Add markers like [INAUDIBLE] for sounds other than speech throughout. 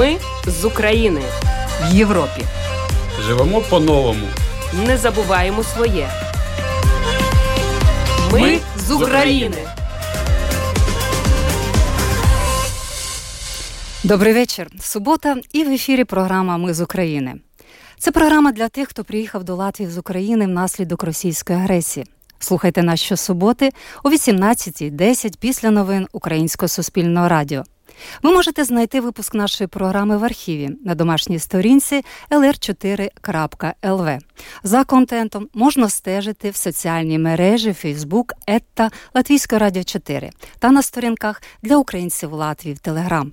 Ми з України в Європі. Живемо по-новому. Не забуваємо своє. Ми, Ми з України. Добрий вечір. Субота і в ефірі програма Ми з України. Це програма для тих, хто приїхав до Латвії з України внаслідок російської агресії. Слухайте нас щосуботи о 18.10 після новин Українського суспільного радіо. Ви можете знайти випуск нашої програми в архіві на домашній сторінці lr4.lv. За контентом можна стежити в соціальній мережі Facebook Етта Латвійської Радіо 4 та на сторінках для українців Латвії в Телеграм.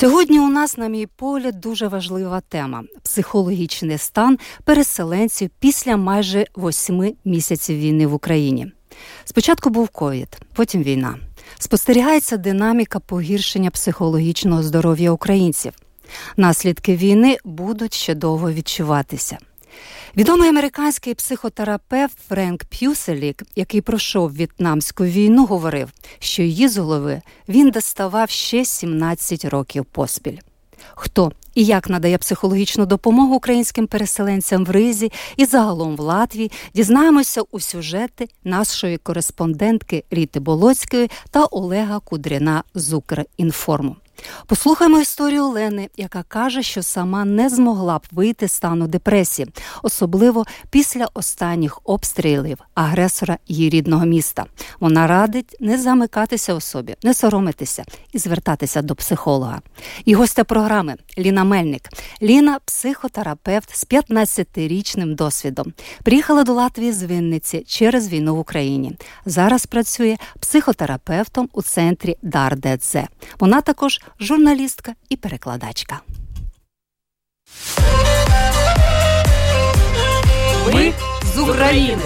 Сьогодні у нас, на мій погляд, дуже важлива тема психологічний стан переселенців після майже восьми місяців війни в Україні. Спочатку був ковід, потім війна. Спостерігається динаміка погіршення психологічного здоров'я українців. Наслідки війни будуть ще довго відчуватися. Відомий американський психотерапевт Френк П'юселік, який пройшов в'єтнамську війну, говорив, що її з голови він доставав ще 17 років поспіль. Хто і як надає психологічну допомогу українським переселенцям в Ризі і загалом в Латвії, дізнаємося у сюжети нашої кореспондентки Ріти Болоцької та Олега Кудряна з Укрінформу. Послухаймо історію Олени, яка каже, що сама не змогла б вийти з стану депресії, особливо після останніх обстрілів агресора її рідного міста. Вона радить не замикатися у собі, не соромитися і звертатися до психолога. І гостя програми Ліна Мельник. Ліна психотерапевт з 15-річним досвідом. Приїхала до Латвії з Вінниці через війну в Україні. Зараз працює психотерапевтом у центрі Дардедзе. Вона також журналістка і перекладачка. Ми з України.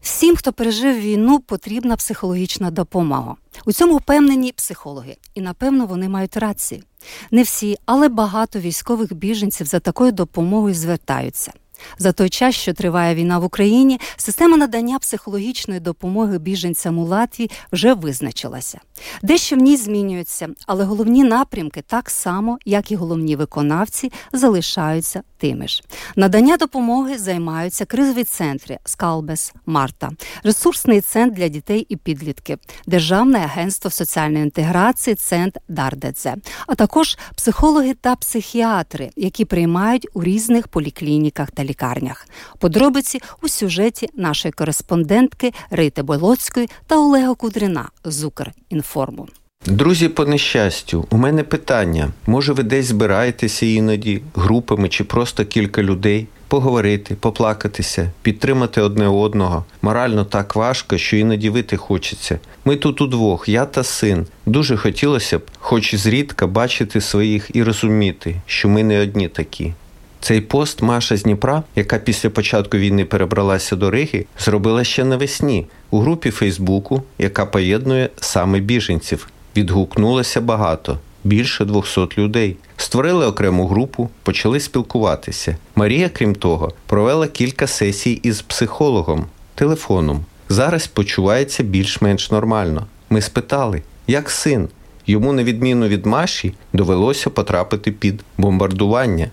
Всім, хто пережив війну, потрібна психологічна допомога. У цьому впевнені психологи, і напевно вони мають рацію. Не всі, але багато військових біженців за такою допомогою звертаються. За той час, що триває війна в Україні, система надання психологічної допомоги біженцям у Латвії вже визначилася. Дещо в ній змінюється, але головні напрямки, так само як і головні виконавці, залишаються тими ж. Надання допомоги займаються кризові центри Скалбес, Марта, ресурсний центр для дітей і підлітків, Державне агентство соціальної інтеграції, центр Дардедзе, а також психологи та психіатри, які приймають у різних поліклініках та лікарнях. Подробиці у сюжеті нашої кореспондентки Рити Болоцької та Олега Кудрина з Укрінформу. Друзі, по нещастю, у мене питання: може, ви десь збираєтеся іноді групами чи просто кілька людей? Поговорити, поплакатися, підтримати одне одного. Морально так важко, що іноді вити хочеться. Ми тут удвох, я та син. Дуже хотілося б, хоч зрідка, бачити своїх і розуміти, що ми не одні такі. Цей пост Маша з Дніпра, яка після початку війни перебралася до Риги, зробила ще навесні у групі Фейсбуку, яка поєднує саме біженців. Відгукнулося багато, більше 200 людей. Створили окрему групу, почали спілкуватися. Марія, крім того, провела кілька сесій із психологом, телефоном. Зараз почувається більш-менш нормально. Ми спитали, як син. Йому, на відміну від Маші, довелося потрапити під бомбардування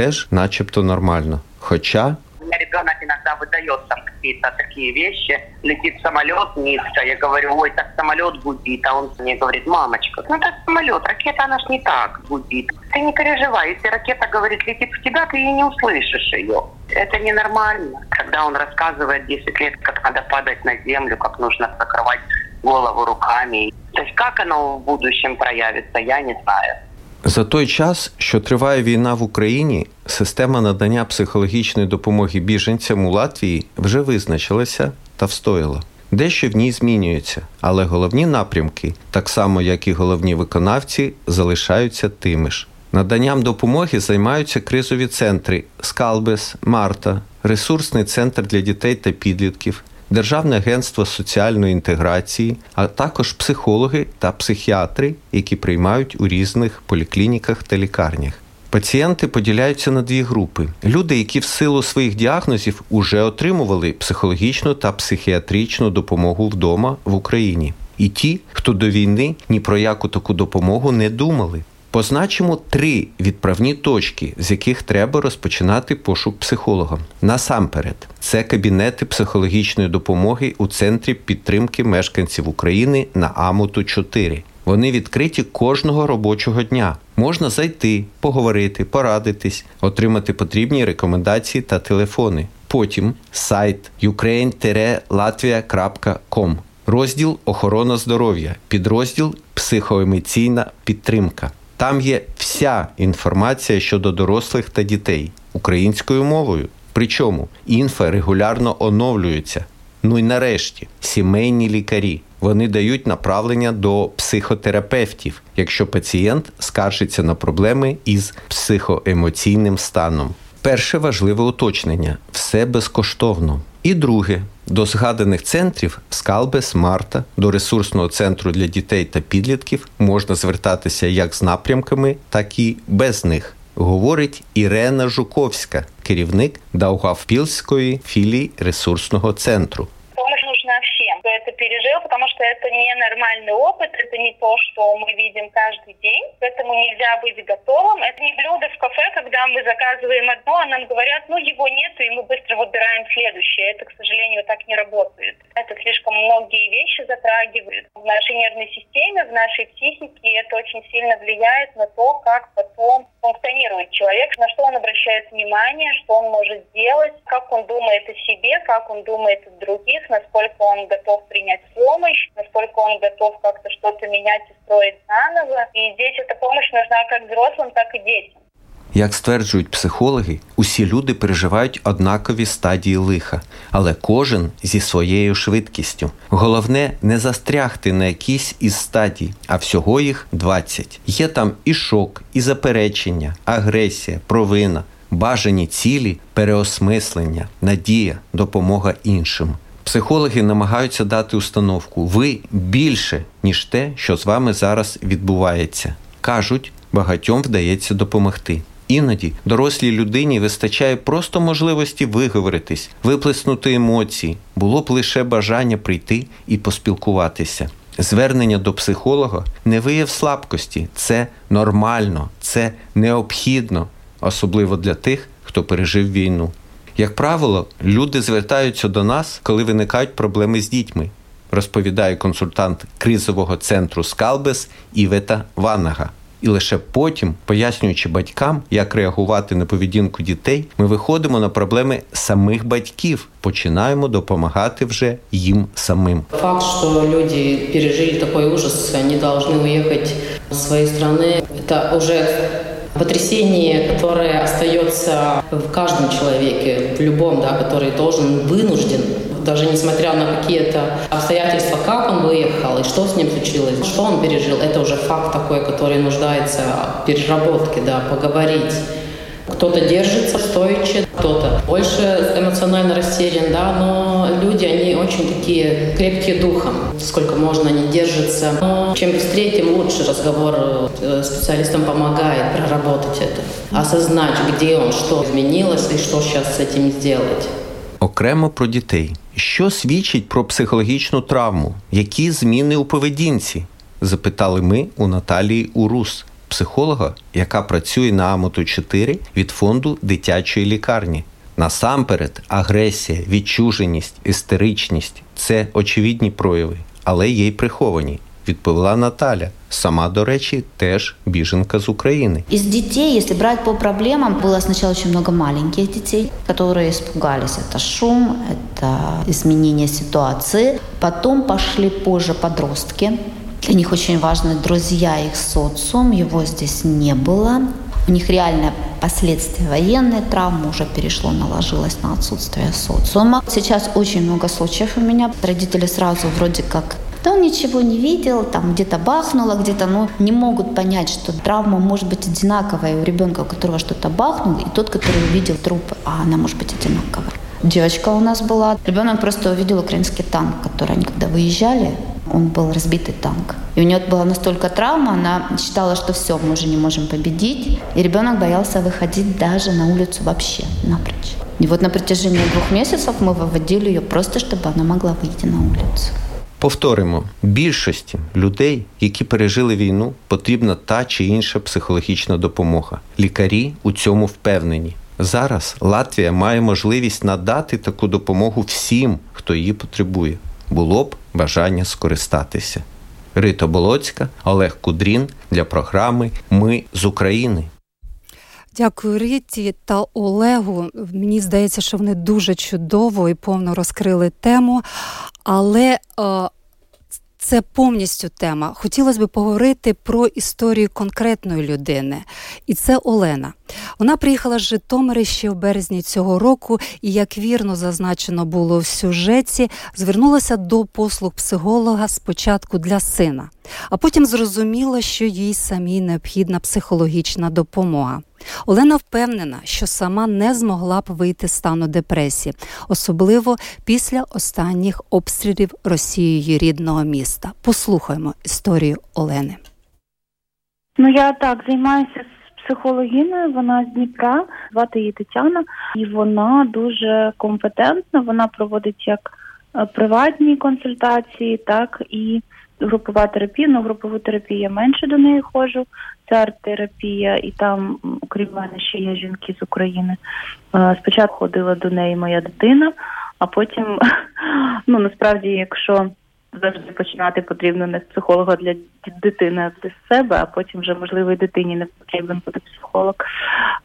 теж начебто нормально. Хоча ребенок иногда выдает там какие-то такие вещи. Летит самолет низко, я говорю, ой, так самолет гудит. А он мне говорит, мамочка, ну это самолет, ракета, она ж не так гудит. Ты не переживай, если ракета, говорит, летит в тебя, ты и не услышишь ее. Это ненормально. Когда он рассказывает 10 лет, как надо падать на землю, как нужно закрывать голову руками. То есть как оно в будущем проявится, я не знаю. За той час, що триває війна в Україні, система надання психологічної допомоги біженцям у Латвії вже визначилася та встояла. Дещо в ній змінюється, але головні напрямки, так само як і головні виконавці, залишаються тими ж. Наданням допомоги займаються кризові центри Скалбес, Марта, ресурсний центр для дітей та підлітків, Державне агентство соціальної інтеграції, а також психологи та психіатри, які приймають у різних поліклініках та лікарнях. Пацієнти поділяються на дві групи: люди, які в силу своїх діагнозів уже отримували психологічну та психіатричну допомогу вдома в Україні, і ті, хто до війни ні про яку таку допомогу не думали. Позначимо три відправні точки, з яких треба розпочинати пошук психолога. Насамперед, це кабінети психологічної допомоги у центрі підтримки мешканців України на Амуту 4. Вони відкриті кожного робочого дня. Можна зайти, поговорити, порадитись, отримати потрібні рекомендації та телефони. Потім сайт ukraine-latvia.com, розділ охорона здоров'я, підрозділ психоемоційна підтримка. Там є вся інформація щодо дорослих та дітей українською мовою. Причому інфа регулярно оновлюється. Ну і нарешті сімейні лікарі. Вони дають направлення до психотерапевтів, якщо пацієнт скаржиться на проблеми із психоемоційним станом. Перше важливе уточнення все безкоштовно. І друге, до згаданих центрів Скалбес, Марта, до ресурсного центру для дітей та підлітків можна звертатися як з напрямками, так і без них. Говорить Ірена Жуковська, керівник Даугавпілської філії ресурсного центру. Пережил, потому что это не нормальный опыт, это не то, что мы видим каждый день, к этому нельзя быть готовым. Это не блюдо в кафе, когда мы заказываем одно, а нам говорят, ну его нету, и мы быстро выбираем следующее. Это, к сожалению, так не работает. Это слишком многие вещи затрагивает в нашей нервной системе, в нашей психике, и это очень сильно влияет на то, как потом функционирует человек, на что он обращает внимание, что он может делать, как он думает о себе, как он думает о других, насколько он готов готов принять помощь, насколько он готов как-то что-то менять и строить заново. И здесь эта помощь нужна как взрослым, так и детям. Як стверджують психологи, усі люди переживають однакові стадії лиха, але кожен зі своєю швидкістю. Головне не застрягти на якійсь із стадій, а всього їх 20. Є там і шок, і заперечення, агресія, провина, бажані цілі, переосмислення, надія, допомога іншим. Психологи намагаються дати установку ви більше, ніж те, що з вами зараз відбувається. Кажуть, багатьом вдається допомогти. Іноді дорослій людині вистачає просто можливості виговоритись, виплеснути емоції, було б лише бажання прийти і поспілкуватися. Звернення до психолога не вияв слабкості, це нормально, це необхідно, особливо для тих, хто пережив війну. Як правило, люди звертаються до нас, коли виникають проблеми з дітьми, розповідає консультант кризового центру Скалбес Івета Ванага. І лише потім, пояснюючи батькам, як реагувати на поведінку дітей, ми виходимо на проблеми самих батьків, починаємо допомагати вже їм самим. Факт, що люди пережили такий ужас, вони повинні уїхати з своєї країни, це вже потрясение, которое остается в каждом человеке, в любом, да, который должен, вынужден, даже несмотря на какие-то обстоятельства, как он выехал и что с ним случилось, что он пережил, это уже факт такой, который нуждается в переработке, да, поговорить. Кто-то держится стоячи, кто-то больше эмоционально растерян, да, но люди, они очень такие крепкие духом, сколько можно они держатся. Но чем быстрее, тем лучше разговор э, специалистам помогает проработать это, осознать, где он, что изменилось и что сейчас с этим сделать. Окремо про дітей. Що свідчить про психологічну травму? Які зміни у поведінці? Запитали ми у Наталії Урус, психолога, яка працює на Амоту 4 від фонду дитячої лікарні. Насамперед, агресія, відчуженість, істеричність це очевидні прояви, але є й приховані. Відповіла Наталя. Сама, до речі, теж біженка з України. Из детей, если брать по проблемам, было сначала очень много маленьких детей, которые испугались. Это шум, это изменение ситуации. Потом пошли позже подростки, для них очень важны друзья, их социум, его здесь не было. У них реальная последствия военной травмы уже перешло, наложилось на отсутствие социума. Сейчас очень много случаев у меня. Родители сразу вроде как да он ничего не видел, там где-то бахнуло, где-то, но не могут понять, что травма может быть одинаковая у ребенка, у которого что-то бахнуло, и тот, который увидел труп, а она может быть одинаковая Девочка у нас была. Ребенок просто увидел украинский танк, который они когда выезжали, он был разбитый танк. И у нее была настолько травма, она считала, что все, мы уже не можем победить. И ребенок боялся выходить даже на улицу вообще, напрочь. И вот на протяжении двух месяцев мы выводили ее просто, чтобы она могла выйти на улицу. Повторимо, більшості людей, які пережили війну, потрібна та чи інша психологічна допомога. Лікарі у цьому впевнені. Зараз Латвія має можливість надати таку допомогу всім, хто її потребує. Було б бажання скористатися. Рита Болоцька, Олег Кудрін для програми Ми з України. Дякую Риті та Олегу. Мені здається, що вони дуже чудово і повно розкрили тему, але е, це повністю тема. Хотілося б поговорити про історію конкретної людини, і це Олена. Вона приїхала з Житомира ще в березні цього року, і як вірно зазначено було в сюжеті, звернулася до послуг психолога спочатку для сина, а потім зрозуміла, що їй самій необхідна психологічна допомога. Олена впевнена, що сама не змогла б вийти з стану депресії, особливо після останніх обстрілів Росією рідного міста. Послухаймо історію Олени. Ну я так займаюся з психологіною. Вона з Дніпра, звати її Тетяна, і вона дуже компетентна. Вона проводить як е, приватні консультації, так і групова терапія. Ну, групову терапію я менше до неї ходжу. Арт-терапія, і там, окрім мене, ще є жінки з України. Е, спочатку ходила до неї моя дитина, а потім, [LAUGHS] ну насправді, якщо завжди починати потрібно не з психолога для дитини, а з себе, а потім вже можливо і дитині не потрібен буде психолог.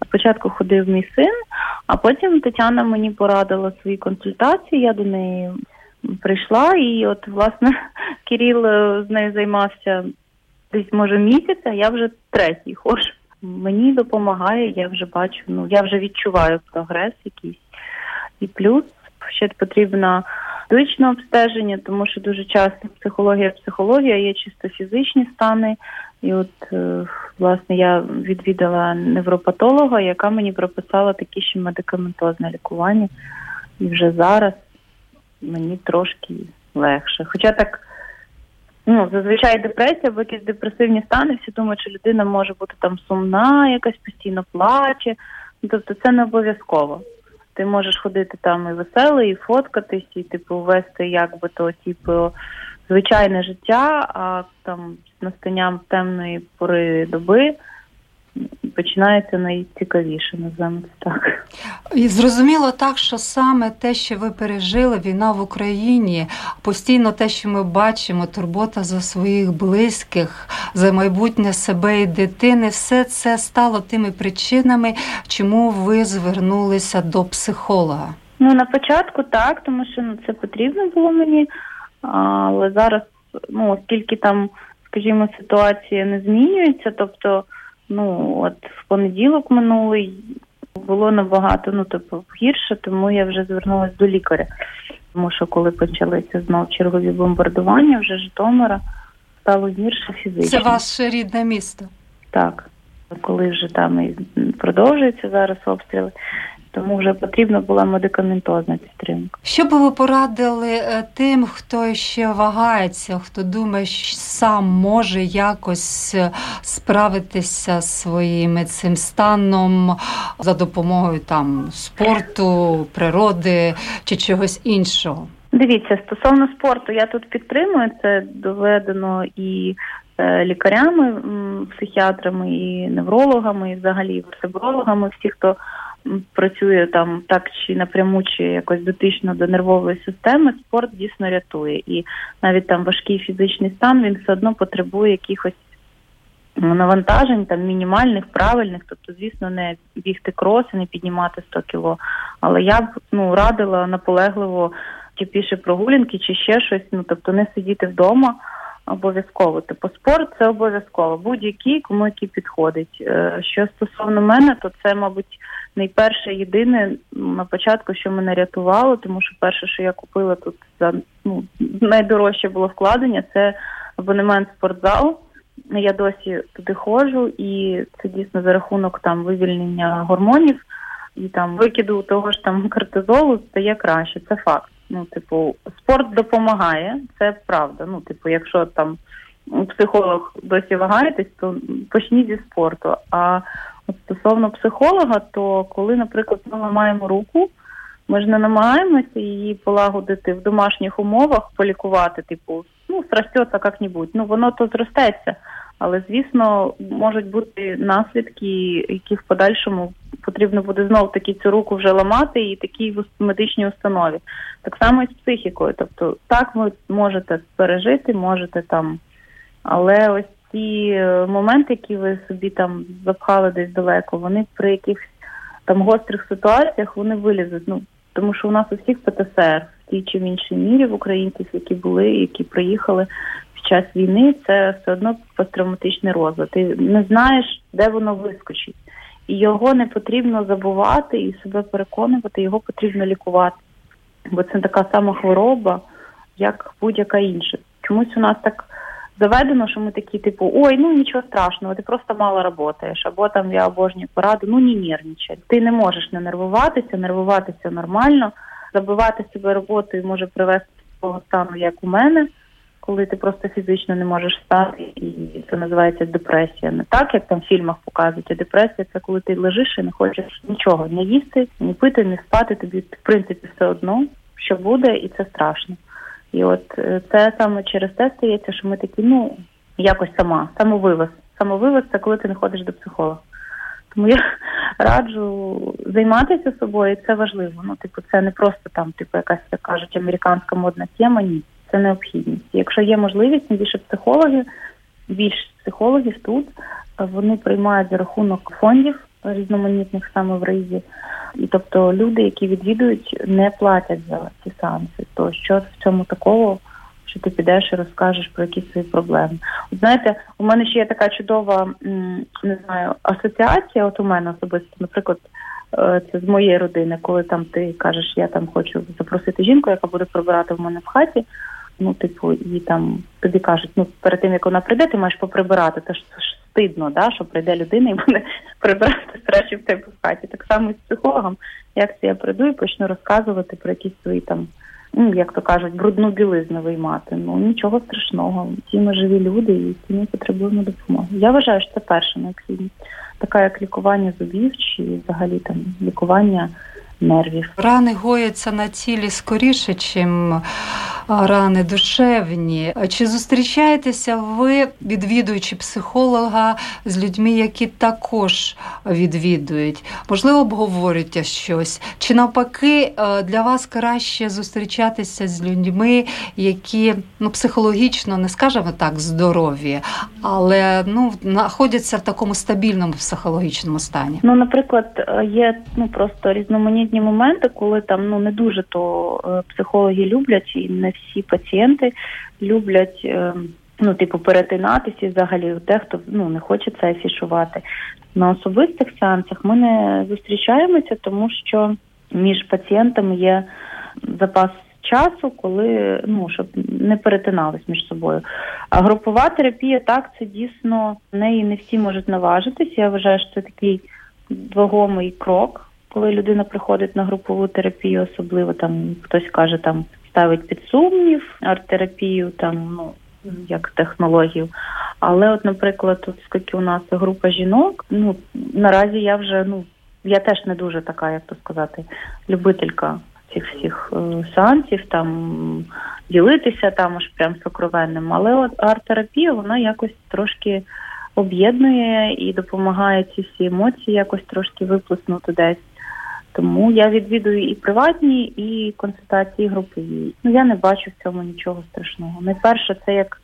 Спочатку ходив мій син, а потім Тетяна мені порадила свої консультації. Я до неї прийшла, і от власне [LAUGHS] Кирил е, з нею займався десь може місяць, а я вже третій ходжу. Мені допомагає, я вже бачу, ну я вже відчуваю прогрес якийсь. І плюс ще потрібно медичне обстеження, тому що дуже часто психологія, психологія є чисто фізичні стани. І от, е, власне, я відвідала невропатолога, яка мені прописала такі ще медикаментозне лікування. І вже зараз мені трошки легше. Хоча так, ну, зазвичай депресія або якісь депресивні стани, всі думають, що людина може бути там сумна, якась постійно плаче. Тобто це не обов'язково. Ти можеш ходити там і веселий, і фоткатись, і типу вести якби то, типу, звичайне життя, а там настанням темної пори доби починається найцікавіше, називаємо так. І зрозуміло так, що саме те, що ви пережили, війна в Україні, постійно те, що ми бачимо, турбота за своїх близьких, за майбутнє себе і дитини, все це стало тими причинами, чому ви звернулися до психолога. Ну на початку так, тому що ну, це потрібно було мені, але зараз, ну оскільки там, скажімо, ситуація не змінюється, тобто. Ну от в понеділок минулий було набагато ну типу гірше, тому я вже звернулася до лікаря. Тому що коли почалися знов чергові бомбардування, вже Житомира стало гірше фізично. Це ваше рідне місто? Так, коли вже там і продовжуються зараз обстріли, тому вже потрібна була медикаментозна підтримка. Що би ви порадили е, тим, хто ще вагається, хто думає, що сам може якось е, справитися своїм цим станом за допомогою там спорту, природи чи чогось іншого? Дивіться, стосовно спорту, я тут підтримую це доведено і е, лікарями, психіатрами, і неврологами, і взагалі вертебрологами, всі, хто працює там так чи напряму, чи якось дотично до нервової системи, спорт дійсно рятує. І навіть там важкий фізичний стан він все одно потребує якихось ну, навантажень, там мінімальних, правильних, тобто, звісно, не бігти кроси, не піднімати 100 кіло. Але я б ну радила наполегливо чи піше прогулянки, чи ще щось. Ну тобто не сидіти вдома. Обов'язково. Типу спорт це обов'язково. Будь-який, кому який підходить. Е, що стосовно мене, то це, мабуть, найперше єдине на початку, що мене рятувало, тому що перше, що я купила тут за ну найдорожче було вкладення, це абонемент спортзал. Я досі туди ходжу, і це дійсно за рахунок там вивільнення гормонів і там викиду того ж там кортизолу стає краще. Це факт. Ну, типу, спорт допомагає, це правда. Ну, типу, якщо там психолог досі вагаєтесь, то почніть зі спорту. А от стосовно психолога, то коли, наприклад, ми ламаємо руку, ми ж не намагаємося її полагодити в домашніх умовах, полікувати, типу, ну, зростеться як-небудь. Ну, воно то зростеться. Але звісно, можуть бути наслідки, які в подальшому потрібно буде знов таки цю руку вже ламати і такій в медичній установі. Так само і з психікою. Тобто, так ви можете пережити, можете там, але ось ці е, моменти, які ви собі там запхали десь далеко, вони при якихось там гострих ситуаціях вони вилізуть. Ну тому що у нас у всіх ПТСР в тій чи в іншій мірі в українців, які були, які приїхали час війни, це все одно посттравматичний розлад. Ти не знаєш, де воно вискочить і його не потрібно забувати і себе переконувати, його потрібно лікувати. Бо це така сама хвороба, як будь-яка інша. Чомусь у нас так заведено, що ми такі, типу, ой, ну нічого страшного, ти просто мало працюєш, або там я обожнюю пораду, ну не нервничай. Ти не можеш не нервуватися, нервуватися нормально, забивати себе роботою може привести до того стану, як у мене коли ти просто фізично не можеш стати, і це називається депресія. Не так, як там в фільмах показують, а депресія це коли ти лежиш і не хочеш нічого не їсти, ні пити, не спати. Тобі в принципі все одно, що буде, і це страшно. І от е, це саме через те стається, що ми такі, ну якось сама, самовивез. Самовивез це коли ти не ходиш до психолога. Тому я [LAUGHS] раджу займатися собою, це важливо. Ну, типу, це не просто там, типу, якась як кажуть, американська модна тема. Ні, це необхідність. Якщо є можливість, більше психологів, більше психологів тут вони приймають за рахунок фондів різноманітних саме в ризі. І тобто люди, які відвідують, не платять за ці сеанси. То що в цьому такого, що ти підеш і розкажеш про якісь свої проблеми? От знаєте, у мене ще є така чудова не знаю асоціація. От у мене особисто, наприклад. Е, це з моєї родини, коли там ти кажеш, я там хочу запросити жінку, яка буде прибирати в мене в хаті ну, типу, і там тобі кажуть, ну перед тим як вона прийде, ти маєш поприбирати. Це ж, стидно, да, що прийде людина і буде [LAUGHS] прибирати краще в тебе в хаті. Так само з психологом, як це я прийду і почну розказувати про якісь свої там. Ну, як то кажуть, брудну білизну виймати. Ну нічого страшного. Всі ми живі люди і всі ми потребуємо допомоги. Я вважаю, що це перша необхідність, така як лікування зубів чи взагалі там лікування нервів. Рани гояться на тілі скоріше, чим рани душевні. Чи зустрічаєтеся ви, відвідуючи психолога з людьми, які також відвідують? Можливо, обговорюєте щось? Чи навпаки для вас краще зустрічатися з людьми, які ну психологічно не скажемо так здорові, але ну знаходяться в такому стабільному психологічному стані? Ну, наприклад, є ну просто різноманітні моменти, коли там ну не дуже то е, психологи люблять і не всі пацієнти люблять. Е, ну, типу, перетинатися взагалі дехто ну не хоче це афішувати. На особистих сеансах ми не зустрічаємося, тому що між пацієнтами є запас часу, коли ну щоб не перетинались між собою. А групова терапія так це дійсно неї не всі можуть наважитись. Я вважаю, що це такий вагомий крок, коли людина приходить на групову терапію, особливо там хтось каже там ставить під сумнів арт-терапію, там ну як технологію. Але, от, наприклад, оскільки у нас група жінок, ну наразі я вже ну я теж не дуже така, як то сказати, любителька цих всіх е, сеансів, там ділитися там аж прям сокровенним. Але от арт-терапія вона якось трошки об'єднує і допомагає ці всі емоції якось трошки виплеснути десь. Тому я відвідую і приватні, і консультації групові. Ну я не бачу в цьому нічого страшного. Найперше, це як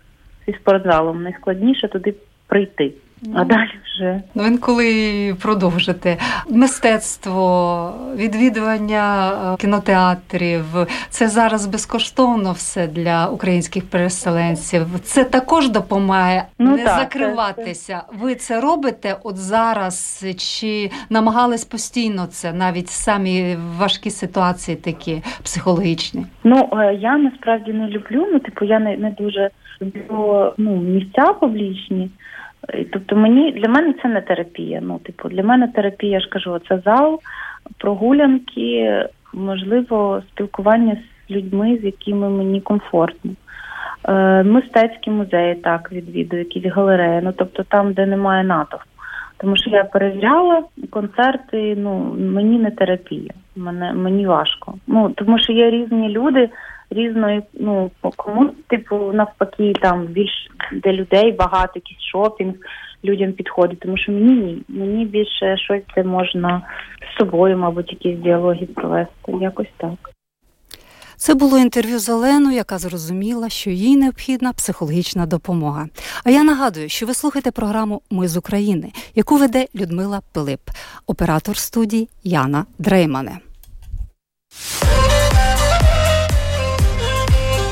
зі спортзалом. Найскладніше туди прийти. А далі вже. Ну інколи продовжити мистецтво, відвідування е, кінотеатрів. Це зараз безкоштовно все для українських переселенців. Це також допомагає Ну, не так, закриватися. Ви це робите от зараз? Чи намагались постійно це навіть самі важкі ситуації, такі психологічні? Ну е, я насправді не люблю. Ну, типу, я не, не дуже люблю ну, місця публічні. Тобто мені для мене це не терапія. Ну, типу, для мене терапія, я ж кажу, це зал, прогулянки, можливо, спілкування з людьми, з якими мені комфортно. Е, мистецькі музеї так відвідую, якісь галереї, ну тобто там, де немає натовпу. Тому що я перевіряла концерти, ну мені не терапія, мене мені важко. Ну тому що є різні люди різної, ну кому типу навпаки, там більш де людей багато, якийсь шопінг людям підходить. Тому що мені ні, мені більше щось де можна з собою, мабуть, якісь діалоги провести. Якось так. Це було інтерв'ю з Оленою, яка зрозуміла, що їй необхідна психологічна допомога. А я нагадую, що ви слухаєте програму Ми з України, яку веде Людмила Пилип, оператор студії Яна Дреймане.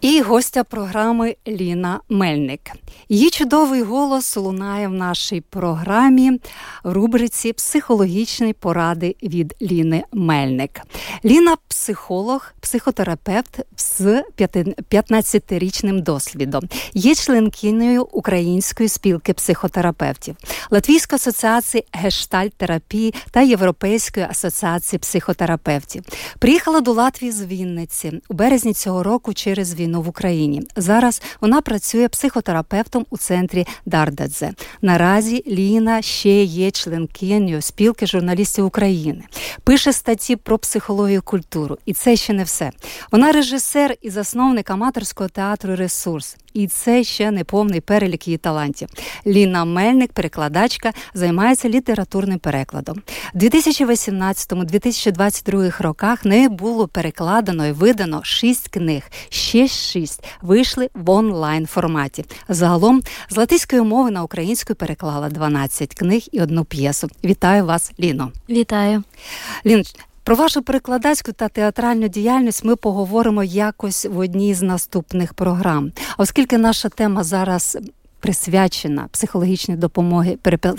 І гостя програми Ліна Мельник. Її чудовий голос лунає в нашій програмі в рубриці Психологічні поради від Ліни Мельник. Ліна психолог, психотерапевт з 15-річним досвідом. Є членкиною Української спілки психотерапевтів, Латвійської асоціації гештальт-терапії та Європейської асоціації психотерапевтів. Приїхала до Латвії з Вінниці у березні цього року через війну в Україні. Зараз вона працює психотерапевтом у центрі Дардадзе. Наразі Ліна ще є членкинею спілки журналістів України. Пише статті про психологію культуру. І це ще не все. Вона режисер і засновник аматорського театру Ресурс. І це ще не повний перелік її талантів. Ліна Мельник, перекладачка, займається літературним перекладом. У 2018-2022 роках нею було перекладено і видано шість книг. Ще шість вийшли в онлайн форматі. Загалом з латиської мови на українську переклала 12 книг і одну п'єсу. Вітаю вас, Ліно. Вітаю. Лін, про вашу перекладацьку та театральну діяльність ми поговоримо якось в одній з наступних програм. Оскільки наша тема зараз. Присвячена психологічній допомоги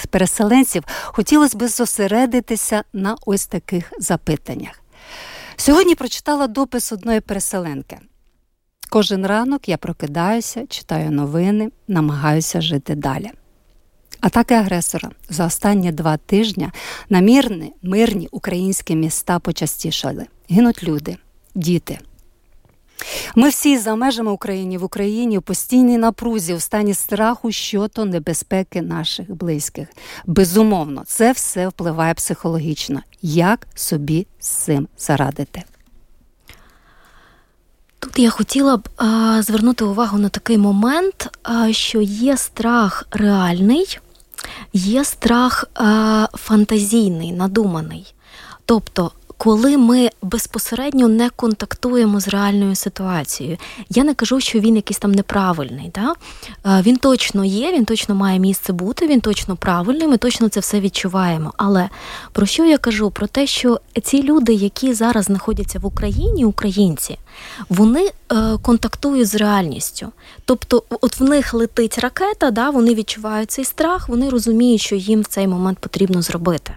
переселенців, хотілося б зосередитися на ось таких запитаннях. Сьогодні прочитала допис одної переселенки. Кожен ранок я прокидаюся, читаю новини, намагаюся жити далі. Атаки агресора за останні два тижні на мирні, мирні українські міста почастішали. Гинуть люди, діти. Ми всі за межами України в Україні в постійній напрузі, у стані страху щодо небезпеки наших близьких. Безумовно, це все впливає психологічно. Як собі з цим зарадити? Тут я хотіла б а, звернути увагу на такий момент, а, що є страх реальний, є страх е, фантазійний, надуманий. Тобто, коли ми безпосередньо не контактуємо з реальною ситуацією, я не кажу, що він якийсь там неправильний. Да? Він точно є, він точно має місце бути, він точно правильний, ми точно це все відчуваємо. Але про що я кажу? Про те, що ці люди, які зараз знаходяться в Україні, українці, вони е, контактують з реальністю. Тобто, от в них летить ракета, да, вони відчувають цей страх, вони розуміють, що їм в цей момент потрібно зробити.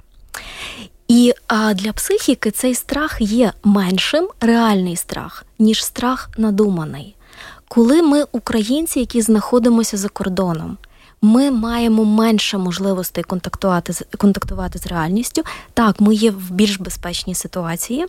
І а, для психіки цей страх є меншим реальний страх, ніж страх надуманий. Коли ми, українці, які знаходимося за кордоном, ми маємо менше можливостей контактувати з контактувати з реальністю. Так, ми є в більш безпечній ситуації,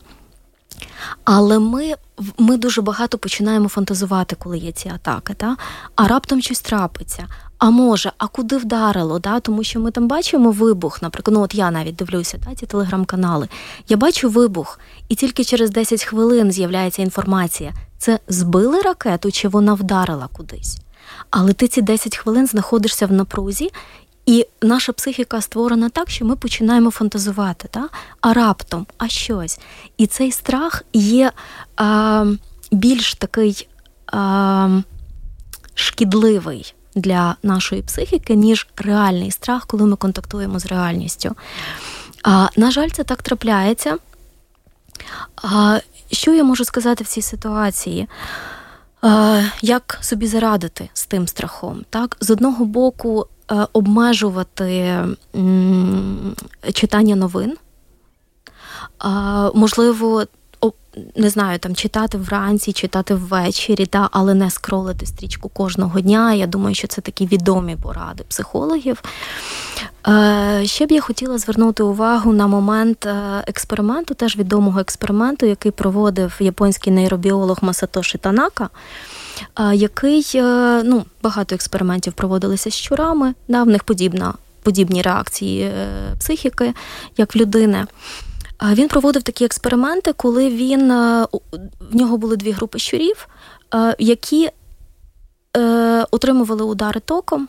але ми ми дуже багато починаємо фантазувати, коли є ці атаки. Та? А раптом щось трапиться. А може, а куди вдарило? Да? Тому що ми там бачимо вибух. Наприклад, ну от я навіть дивлюся та, ці телеграм-канали. Я бачу вибух, і тільки через 10 хвилин з'являється інформація: це збили ракету чи вона вдарила кудись. Але ти ці 10 хвилин знаходишся в напрузі, і наша психіка створена так, що ми починаємо фантазувати, та? а раптом, а щось. І цей страх є а, більш такий а, шкідливий для нашої психіки, ніж реальний страх, коли ми контактуємо з реальністю. А, На жаль, це так трапляється. А, Що я можу сказати в цій ситуації? А, Як собі зарадити з тим страхом? Так? З одного боку, Е, обмежувати читання новин. Можливо, не знаю, там читати вранці, читати ввечері, да, але не скролити стрічку кожного дня. Я думаю, що це такі відомі поради психологів. Е, ще б я хотіла звернути увагу на момент е, експерименту, теж відомого експерименту, який проводив японський нейробіолог Масатоші Танака який е, ну, багато експериментів проводилися з щурами, да, в них подібна, подібні реакції е, психіки, як в людини. Він проводив такі експерименти, коли він е, в нього були дві групи щурів, які отримували удари током.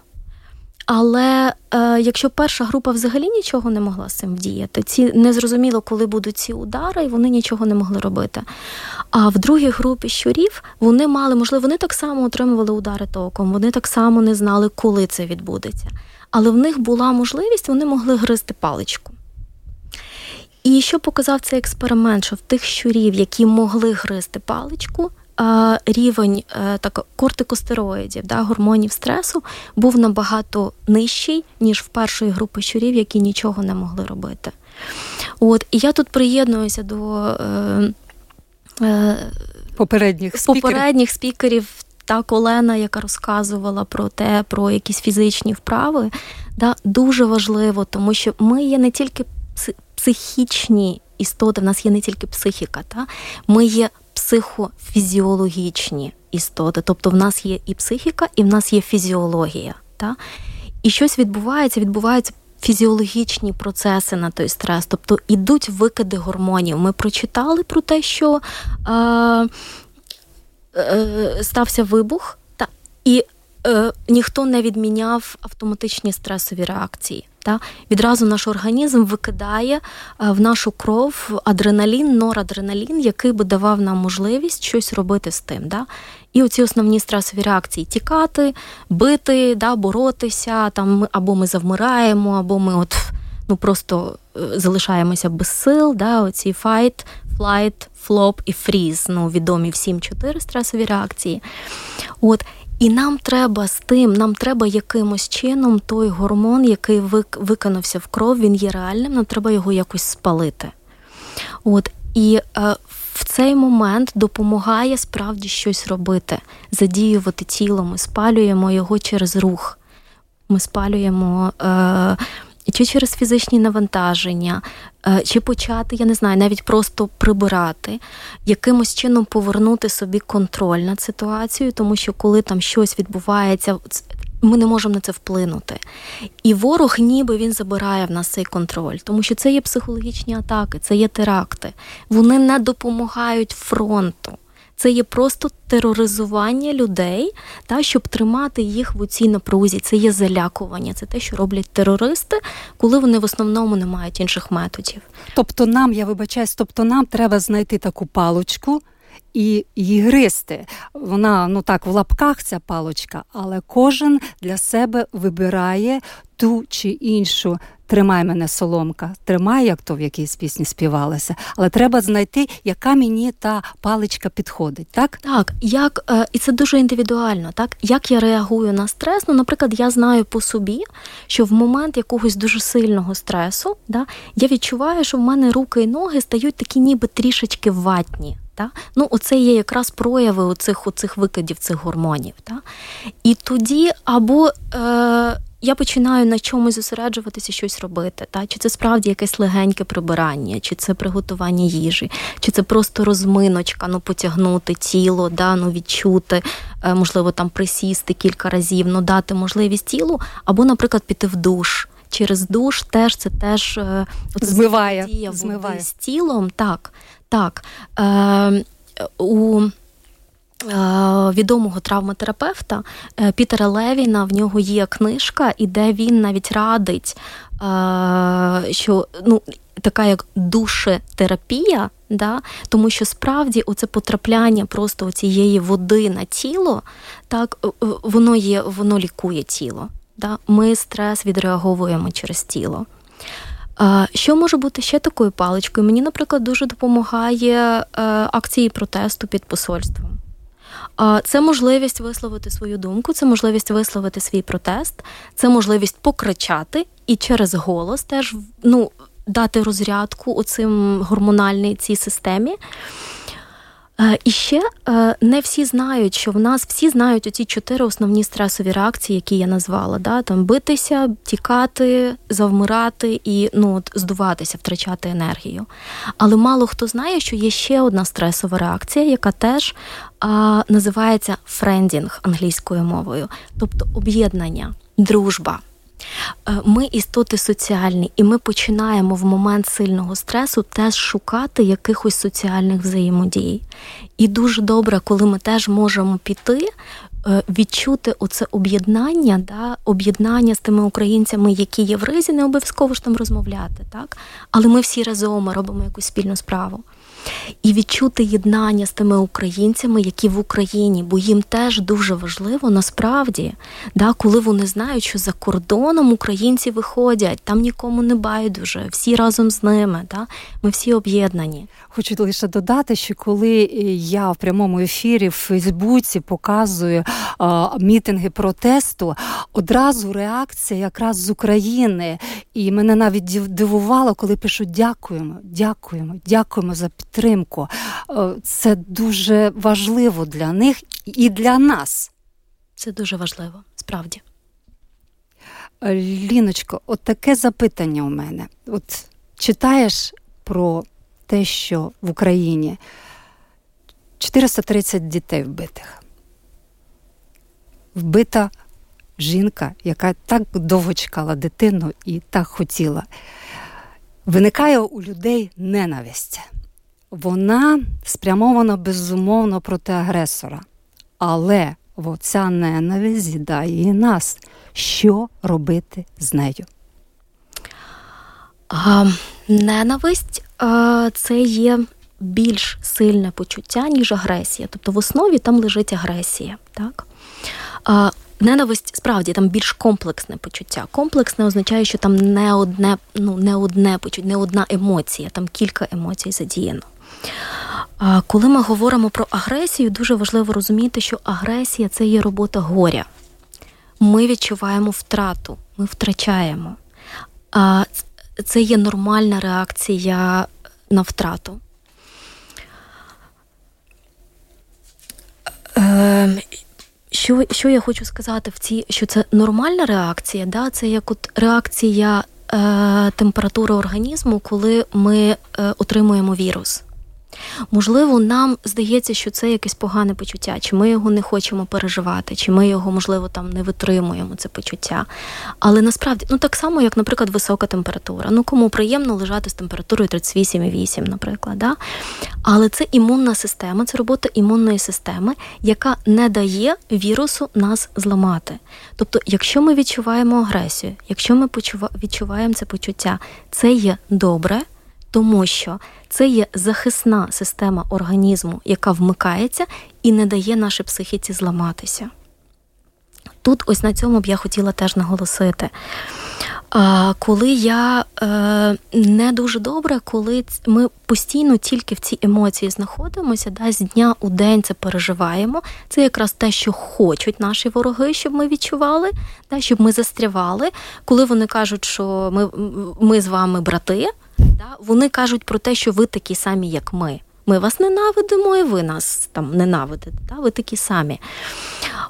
Але е, якщо перша група взагалі нічого не могла з цим вдіяти, ці незрозуміло, коли будуть ці удари, і вони нічого не могли робити. А в другій групі щурів вони мали, можливо, вони так само отримували удари током, вони так само не знали, коли це відбудеться. Але в них була можливість, вони могли гризти паличку. І що показав цей експеримент, що в тих щурів, які могли гризти паличку, рівень е, так, кортикостероїдів, да, гормонів стресу, був набагато нижчий, ніж в першої групи щурів, які нічого не могли робити. От, І я тут приєднуюся до е, е, попередніх спікерів. попередніх спікерів. Та Олена, яка розказувала про те, про якісь фізичні вправи, да, дуже важливо, тому що ми є не тільки психічні істоти, в нас є не тільки психіка, та ми є психофізіологічні істоти. Тобто в нас є і психіка, і в нас є фізіологія. Та? І щось відбувається, відбуваються фізіологічні процеси на той стрес, тобто ідуть викиди гормонів. Ми прочитали про те, що е, е, стався вибух, та, і е, ніхто не відміняв автоматичні стресові реакції. Та? Відразу наш організм викидає е, в нашу кров адреналін, норадреналін, який би давав нам можливість щось робити з тим. Да? І оці основні стресові реакції тікати, бити, да, боротися, там, або ми завмираємо, або ми от, ну, просто е, залишаємося без сил. Да, Оці fight, flight, flop і freeze, ну, відомі всім чотири стресові реакції. От, і нам треба з тим, нам треба якимось чином той гормон, який виконався в кров, він є реальним, нам треба його якось спалити. От, І е, в цей момент допомагає справді щось робити, задіювати тіло. Ми спалюємо його через рух. Ми спалюємо е, чи через фізичні навантаження, е, чи почати, я не знаю, навіть просто прибирати, якимось чином повернути собі контроль над ситуацією, тому що коли там щось відбувається, ми не можемо на це вплинути. І ворог, ніби він забирає в нас цей контроль, тому що це є психологічні атаки, це є теракти. Вони не допомагають фронту. Це є просто тероризування людей, та, щоб тримати їх в цій напрузі. Це є залякування. Це те, що роблять терористи, коли вони в основному не мають інших методів. Тобто нам, я вибачаюсь, тобто нам треба знайти таку палочку. І її гристи. Вона ну так в лапках ця палочка, але кожен для себе вибирає ту чи іншу Тримай мене соломка, тримай, як то в якійсь пісні співалося, але треба знайти, яка мені та паличка підходить, так? Так, як е, і це дуже індивідуально, так як я реагую на стрес. Ну, наприклад, я знаю по собі, що в момент якогось дуже сильного стресу, да, я відчуваю, що в мене руки і ноги стають такі, ніби трішечки ватні. Та? Ну, Оце є якраз прояви оцих, оцих викидів цих гормонів. Та? І тоді або. Е, я починаю на чомусь зосереджуватися, щось робити. Та? Чи це справді якесь легеньке прибирання, чи це приготування їжі, чи це просто розминочка, ну потягнути тіло, да, ну відчути, е, можливо, там присісти кілька разів, ну дати можливість тілу, або, наприклад, піти в душ. Через душ теж це теж е, змиває, змиває. з тілом. Так, так. Е, у відомого травматерапевта Пітера Левіна. В нього є книжка, і де він навіть радить, що ну. Така як душетерапія, да? тому що справді оце потрапляння просто цієї води на тіло, так воно є, воно лікує тіло. Да? Ми стрес відреаговуємо через тіло. Що може бути ще такою паличкою? Мені, наприклад, дуже допомагає е, акції протесту під посольством. Це можливість висловити свою думку, це можливість висловити свій протест, це можливість покричати і через голос теж ну, дати розрядку у цим гормональній цій системі. Е, і ще е, не всі знають, що в нас всі знають оці чотири основні стресові реакції, які я назвала. Да? Там битися, тікати, завмирати і ну, от, здуватися, втрачати енергію. Але мало хто знає, що є ще одна стресова реакція, яка теж а, називається friending англійською мовою, тобто об'єднання, дружба. Е, ми істоти соціальні, і ми починаємо в момент сильного стресу теж шукати якихось соціальних взаємодій. І дуже добре, коли ми теж можемо піти. Е, відчути оце об'єднання, да, об'єднання з тими українцями, які є в ризі, не обов'язково ж там розмовляти, так? Але ми всі разом робимо якусь спільну справу і відчути єднання з тими українцями, які в Україні, бо їм теж дуже важливо насправді, да, коли вони знають, що за кордоном українці виходять, там нікому не байдуже, всі разом з ними. Да, Ми всі об'єднані. Хочу лише додати, що коли я в прямому ефірі в Фейсбуці показую а, мітинги протесту, одразу реакція якраз з України. І мене навіть дивувало, коли пишуть дякуємо, дякуємо, дякуємо за підтримку підтримку. Е, це дуже важливо для них і для нас. Це дуже важливо, справді. Е, Ліночко, от таке запитання у мене. От читаєш про те, що в Україні 430 дітей вбитих. Вбита жінка, яка так довго чекала дитину і так хотіла. Виникає у людей ненависть вона спрямована безумовно проти агресора. Але ця ненависть з'їдає і нас. Що робити з нею? А, Ненависть а, це є більш сильне почуття, ніж агресія. Тобто в основі там лежить агресія. Так? А, Ненависть справді там більш комплексне почуття. Комплексне означає, що там не одне, ну не одне почуття, не одна емоція, там кілька емоцій задіяно. Коли ми говоримо про агресію, дуже важливо розуміти, що агресія це є робота горя. Ми відчуваємо втрату, ми втрачаємо. Це є нормальна реакція на втрату. Ем, що що я хочу сказати в цій, що це нормальна реакція, да? це як от реакція е, температури організму, коли ми е, отримуємо вірус. Можливо, нам здається, що це якесь погане почуття, чи ми його не хочемо переживати, чи ми його, можливо, там не витримуємо, це почуття. Але насправді, ну так само, як, наприклад, висока температура. Ну, кому приємно лежати з температурою 38,8, наприклад. Да? Але це імунна система, це робота імунної системи, яка не дає вірусу нас зламати. Тобто, якщо ми відчуваємо агресію, якщо ми відчуваємо це почуття, це є добре тому що це є захисна система організму, яка вмикається і не дає нашій психіці зламатися. Тут, ось на цьому б я хотіла теж наголосити. Коли я е, не дуже добре, коли ми постійно тільки в цій емоції знаходимося, да, з дня у день це переживаємо. Це якраз те, що хочуть наші вороги, щоб ми відчували, да, щоб ми застрявали. Коли вони кажуть, що ми, ми з вами брати, Да? Вони кажуть про те, що ви такі самі, як ми. Ми вас ненавидимо, і ви нас там ненавидите. Да? Ви такі самі.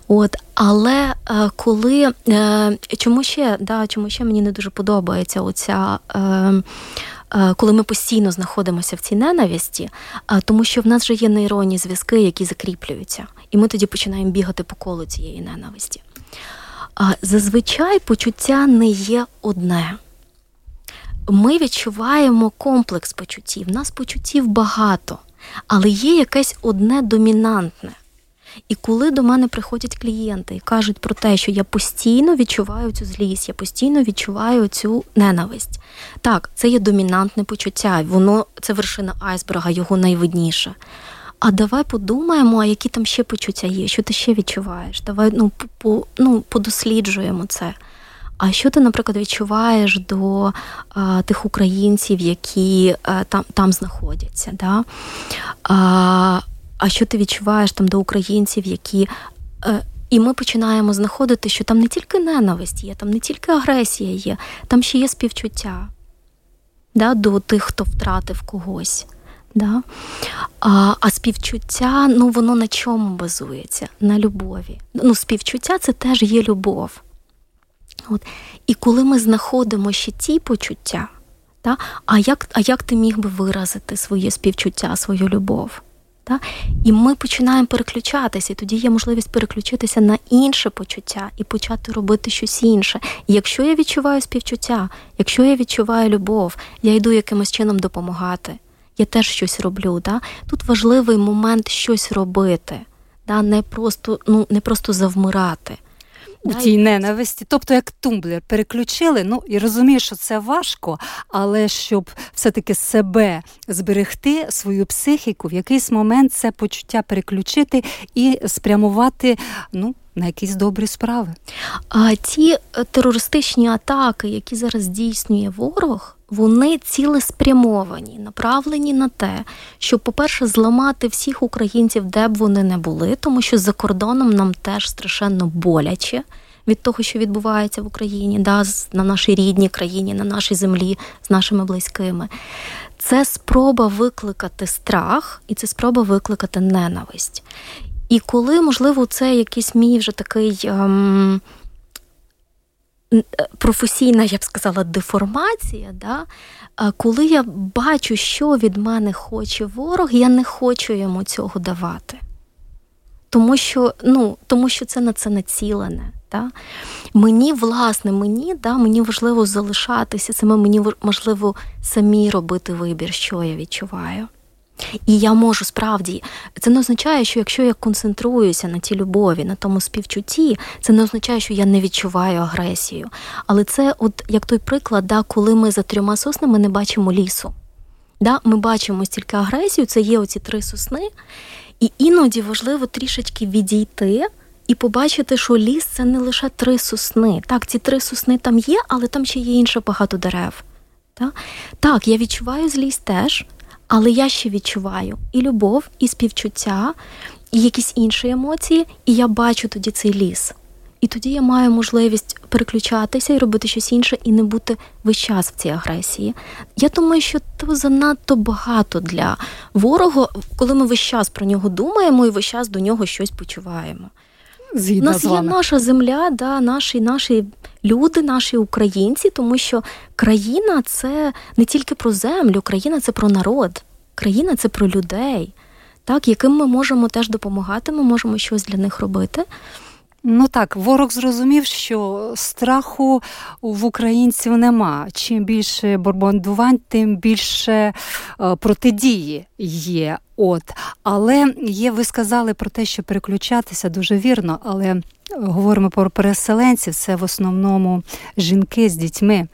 От, Але е, коли е, чому ще да, чому ще мені не дуже подобається оця. Е, е коли ми постійно знаходимося в цій ненависті, е, тому що в нас вже є нейронні зв'язки, які закріплюються, і ми тоді починаємо бігати по колу цієї ненависті. Зазвичай почуття не є одне ми відчуваємо комплекс почуттів. У нас почуттів багато, але є якесь одне домінантне. І коли до мене приходять клієнти і кажуть про те, що я постійно відчуваю цю злість, я постійно відчуваю цю ненависть. Так, це є домінантне почуття, воно це вершина айсберга, його найвидніше. А давай подумаємо, а які там ще почуття є, що ти ще відчуваєш. Давай ну, по, ну, подосліджуємо це. А що ти, наприклад, відчуваєш до а, тих українців, які а, там там знаходяться? Да? А, а що ти відчуваєш там до українців, які. А, і ми починаємо знаходити, що там не тільки ненависть є, там не тільки агресія є, там ще є співчуття да, до тих, хто втратив когось. Да? А а співчуття, ну воно на чому базується? На любові. Ну, Співчуття це теж є любов. От. І коли ми знаходимо ще ті почуття, да, а як а як ти міг би виразити своє співчуття, свою любов? Да? І ми починаємо переключатися, і тоді є можливість переключитися на інше почуття і почати робити щось інше. І якщо я відчуваю співчуття, якщо я відчуваю любов, я йду якимось чином допомагати. Я теж щось роблю. Да? Тут важливий момент щось робити, да? не просто ну, не просто завмирати у тій ненависті, тобто як тумблер переключили. Ну і розумію, що це важко, але щоб все-таки себе зберегти, свою психіку, в якийсь момент це почуття переключити і спрямувати ну, на якісь добрі справи. А ті е, терористичні атаки, які зараз здійснює ворог. Вони цілеспрямовані, направлені на те, щоб, по-перше, зламати всіх українців, де б вони не були, тому що за кордоном нам теж страшенно боляче від того, що відбувається в Україні, да, на нашій рідній країні, на нашій землі з нашими близькими. Це спроба викликати страх, і це спроба викликати ненависть. І коли, можливо, це якийсь мій вже такий. Ем, професійна, я б сказала, деформація, да? коли я бачу, що від мене хоче ворог, я не хочу йому цього давати. Тому що ну, тому що це на це націлене. Да? Мені, власне, мені да, мені важливо залишатися, саме мені важливо самі робити вибір, що я відчуваю. І я можу справді, це не означає, що якщо я концентруюся на тій любові, на тому співчутті, це не означає, що я не відчуваю агресію. Але це, от як той приклад, да, коли ми за трьома соснами не бачимо лісу. Да, Ми бачимо стільки агресію, це є оці три сосни, і іноді важливо трішечки відійти. І побачити, що ліс це не лише три сосни. Так, ці три сосни там є, але там ще є інше багато дерев. Так, так я відчуваю злість теж, але я ще відчуваю і любов, і співчуття, і якісь інші емоції, і я бачу тоді цей ліс. І тоді я маю можливість переключатися і робити щось інше, і не бути весь час в цій агресії. Я думаю, що це занадто багато для ворога, коли ми весь час про нього думаємо і весь час до нього щось почуваємо. Згідно У нас є наша земля, да, наші наші люди, наші українці, тому що країна це не тільки про землю, країна це про народ, країна це про людей, так, яким ми можемо теж допомагати, ми можемо щось для них робити. Ну так, ворог зрозумів, що страху в українців нема. Чим більше бомбардувань, тим більше е, протидії є. От, але є, ви сказали про те, що переключатися дуже вірно, але говоримо про переселенців, це в основному жінки з дітьми.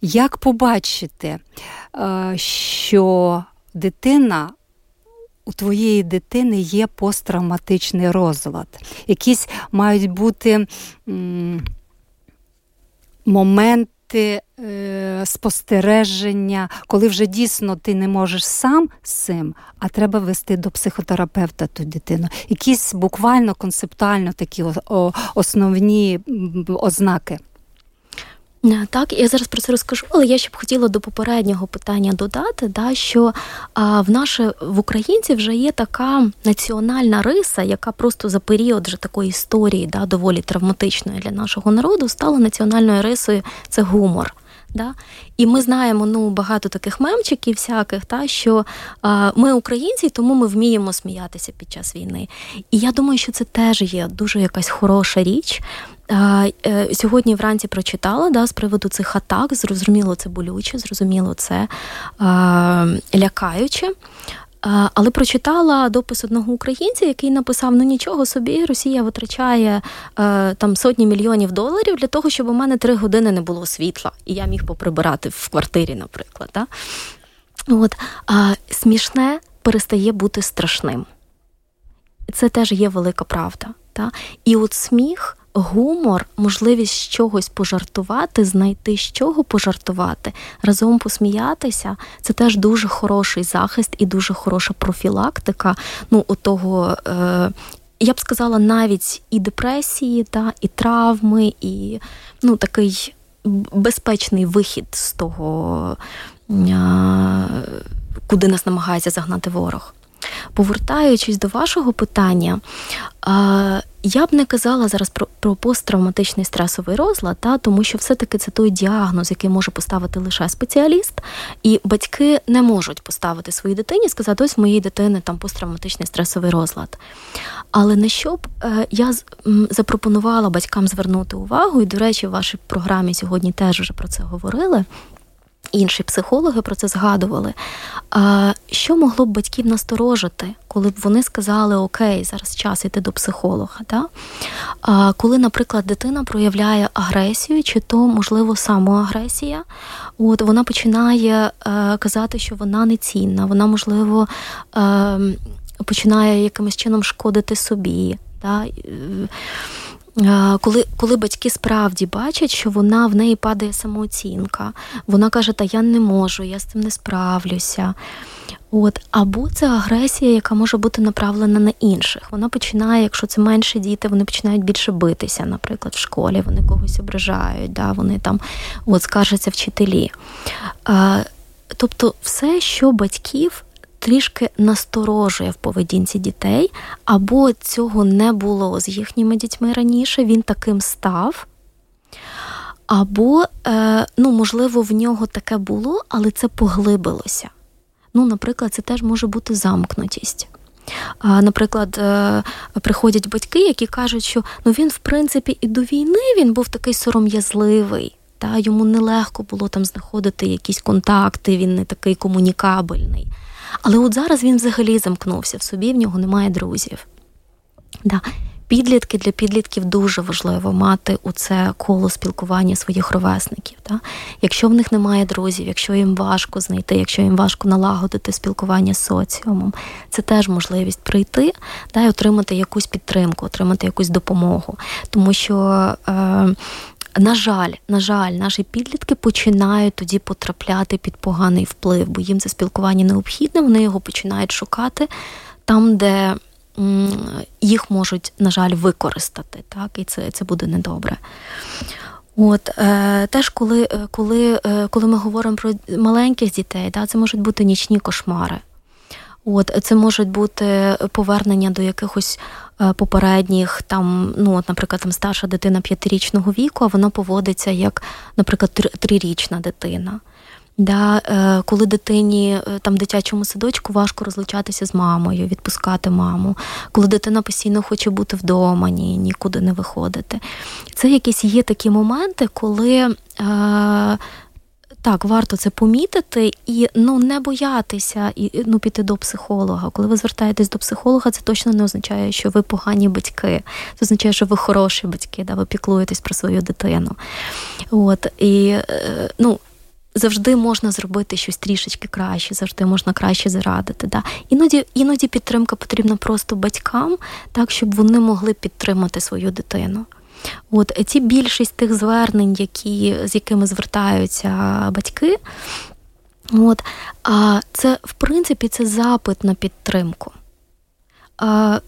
Як побачити, е, що дитина у твоєї дитини є посттравматичний розлад. Якісь мають бути моменти е, спостереження, коли вже дійсно ти не можеш сам з цим, а треба вести до психотерапевта ту дитину. Якісь буквально концептуально такі основні ознаки. Е, так, я зараз про це розкажу, але я ще б хотіла до попереднього питання додати, да, що а, в наше в українців вже є така національна риса, яка просто за період вже такої історії, да, доволі травматичної для нашого народу, стала національною рисою це гумор. Да? І ми знаємо ну, багато таких мемчиків, всяких, та, що е, ми українці, тому ми вміємо сміятися під час війни. І я думаю, що це теж є дуже якась хороша річ. Е, е, Сьогодні вранці прочитала да, з приводу цих атак. Зрозуміло, це болюче, зрозуміло, це лякаюче. Але прочитала допис одного українця, який написав: ну нічого собі, Росія витрачає е, там сотні мільйонів доларів для того, щоб у мене три години не було світла, і я міг поприбирати в квартирі, наприклад. Да? От, Смішне перестає бути страшним. Це теж є велика правда. Та? І от сміх гумор, можливість чогось пожартувати, знайти з чого пожартувати, разом посміятися це теж дуже хороший захист і дуже хороша профілактика. Ну, у того, е, я б сказала, навіть і депресії, та, і травми, і ну, такий безпечний вихід з того, е, куди нас намагається загнати ворог. Повертаючись до вашого питання, я б не казала зараз про про посттравматичний стресовий розлад, та тому що все-таки це той діагноз, який може поставити лише спеціаліст, і батьки не можуть поставити своїй дитині, сказати, ось моєї дитини там посттравматичний стресовий розлад. Але на що б е, я запропонувала батькам звернути увагу, і, до речі, в вашій програмі сьогодні теж вже про це говорили інші психологи про це згадували. Що могло б батьків насторожити, коли б вони сказали Окей, зараз час йти до психолога? Да? Коли, наприклад, дитина проявляє агресію, чи то, можливо, самоагресія, от вона починає е, казати, що вона не цінна, вона, можливо, е, починає якимось чином шкодити собі. Да? Коли коли батьки справді бачать, що вона в неї падає самооцінка, вона каже, та я не можу, я з цим не справлюся. От, Або це агресія, яка може бути направлена на інших. Вона починає, якщо це менші діти, вони починають більше битися, наприклад, в школі, вони когось ображають, да, вони там от, скаржаться вчителі. Тобто, все, що батьків трішки насторожує в поведінці дітей, або цього не було з їхніми дітьми раніше, він таким став. Або, е, ну, можливо, в нього таке було, але це поглибилося. Ну, Наприклад, це теж може бути замкнутість. Наприклад, е, приходять батьки, які кажуть, що ну, він, в принципі, і до війни він був такий сором'язливий, та йому нелегко було там знаходити якісь контакти, він не такий комунікабельний. Але от зараз він взагалі замкнувся в собі, в нього немає друзів. Да. Підлітки для підлітків дуже важливо мати у це коло спілкування своїх ровесників. Да? Якщо в них немає друзів, якщо їм важко знайти, якщо їм важко налагодити спілкування з соціумом, це теж можливість прийти да, і отримати якусь підтримку, отримати якусь допомогу. Тому що е, на жаль, на жаль, наші підлітки починають тоді потрапляти під поганий вплив, бо їм це спілкування необхідне, вони його починають шукати там, де їх можуть, на жаль, використати. Так, І це це буде недобре. От е, теж, коли е, коли, е, коли ми говоримо про маленьких дітей, да, це можуть бути нічні кошмари. От це можуть бути повернення до якихось попередніх там, ну от, наприклад, там старша дитина п'ятирічного віку, а вона поводиться як, наприклад, трирічна дитина. Да, е, Коли дитині е, там дитячому садочку важко розлучатися з мамою, відпускати маму, коли дитина постійно хоче бути вдома, ні, нікуди не виходити. Це якісь є такі моменти, коли е, так, варто це помітити і ну не боятися і ну піти до психолога. Коли ви звертаєтесь до психолога, це точно не означає, що ви погані батьки. Це означає, що ви хороші батьки, да ви піклуєтесь про свою дитину. От і е, ну. Завжди можна зробити щось трішечки краще, завжди можна краще зарадити. Да? Іноді іноді підтримка потрібна просто батькам, так щоб вони могли підтримати свою дитину. От ці більшість тих звернень, які, з якими звертаються батьки, от, а це в принципі це запит на підтримку. А,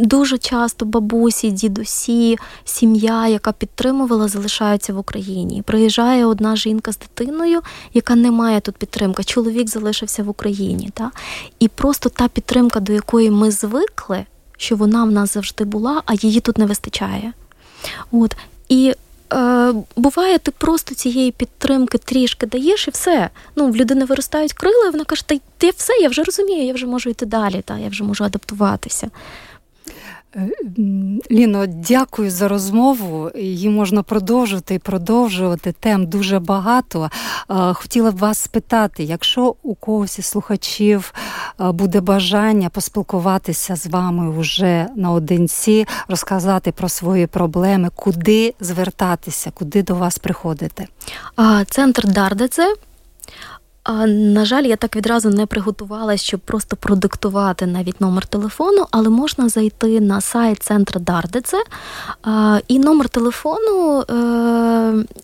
Дуже часто бабусі, дідусі, сім'я, яка підтримувала, залишаються в Україні. Приїжджає одна жінка з дитиною, яка не має тут підтримки. Чоловік залишився в Україні. Та? І просто та підтримка, до якої ми звикли, що вона в нас завжди була, а її тут не вистачає. От. І е, буває, ти просто цієї підтримки трішки даєш і все. Ну, В людини виростають крила, і вона каже, та ти все, я вже розумію, я вже можу йти далі, та, я вже можу адаптуватися. Е, Ліно, дякую за розмову. Її можна продовжувати і продовжувати. Тем дуже багато. Хотіла б вас спитати, якщо у когось із слухачів буде бажання поспілкуватися з вами вже наодинці, розказати про свої проблеми, куди звертатися, куди до вас приходити? Центр Дардеце на жаль, я так відразу не приготувалася, щоб просто продиктувати навіть номер телефону, але можна зайти на сайт центру Дардице. І номер телефону е,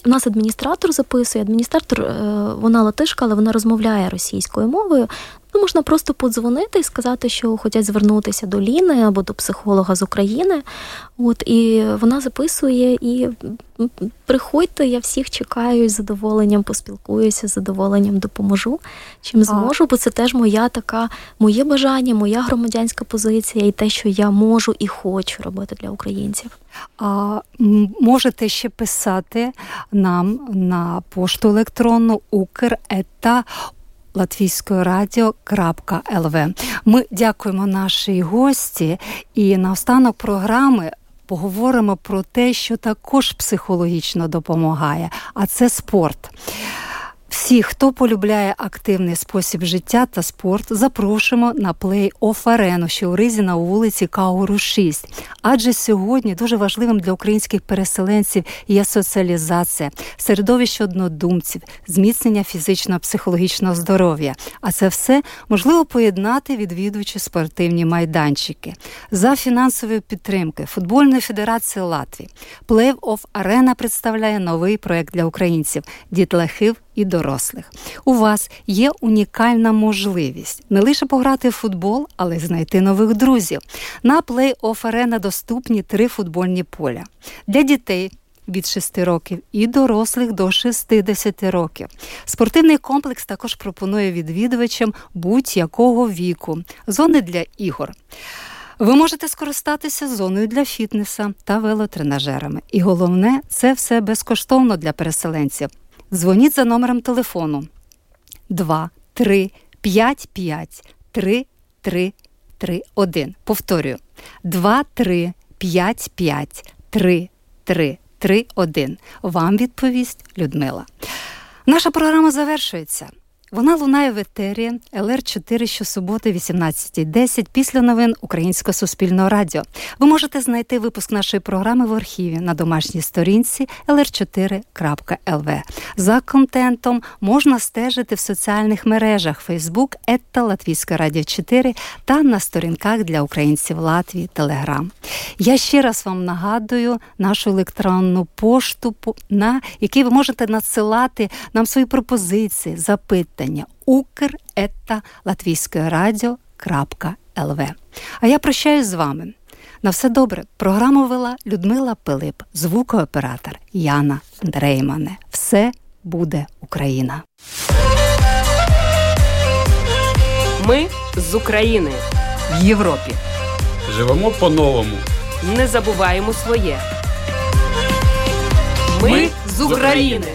у нас адміністратор записує. Адміністратор, е, вона латишка, але вона розмовляє російською мовою. Ну, можна просто подзвонити і сказати, що хочуть звернутися до Ліни або до психолога з України. От і вона записує і приходьте, я всіх чекаю з задоволенням, поспілкуюся, з задоволенням допоможу. Чим зможу, бо це теж моя така, моє бажання, моя громадянська позиція і те, що я можу і хочу робити для українців. А можете ще писати нам на пошту електронну укр.ета Латвійської радіо.лв. Ми дякуємо нашій гості і наостанок програми. Поговоримо про те, що також психологічно допомагає, а це спорт. Всі, хто полюбляє активний спосіб життя та спорт, запрошуємо на плей-офф арену, що у Ризі на вулиці Кауру 6. Адже сьогодні дуже важливим для українських переселенців є соціалізація, середовище однодумців, зміцнення фізичного психологічного здоров'я. А це все можливо поєднати, відвідуючи спортивні майданчики. За фінансовою підтримкою Футбольної федерації Латвії плей-офф арена представляє новий проект для українців дітлахів і дорослих. У вас є унікальна можливість не лише пограти в футбол, але й знайти нових друзів. На плей-офф арена доступні три футбольні поля для дітей. Від 6 років і дорослих до 60 років. Спортивний комплекс також пропонує відвідувачам будь-якого віку, зони для ігор. Ви можете скористатися зоною для фітнеса та велотренажерами. І головне, це все безкоштовно для переселенців. Дзвоніть за номером телефону 2 3 5 5 3 3 3 1. Повторюю 2 3 5 5 3 3 3 1. Вам відповість Людмила. Наша програма завершується. Вона лунає в етері ЛР4 щосуботи, 18.10 після новин Українського суспільного радіо. Ви можете знайти випуск нашої програми в архіві на домашній сторінці lr4.lv. За контентом можна стежити в соціальних мережах Facebook Ета Латвійська Радіо 4 та на сторінках для українців Латвії Телеграм. Я ще раз вам нагадую нашу електронну пошту, на якій ви можете надсилати нам свої пропозиції, запитання Латвійської радіо.лв. А я прощаюсь з вами. На все добре. Програму вела Людмила Пилип, звукооператор Яна Дреймане. Все буде Україна. Ми з України в Європі. Живемо по-новому. Не забуваємо своє. Ми, Ми з України.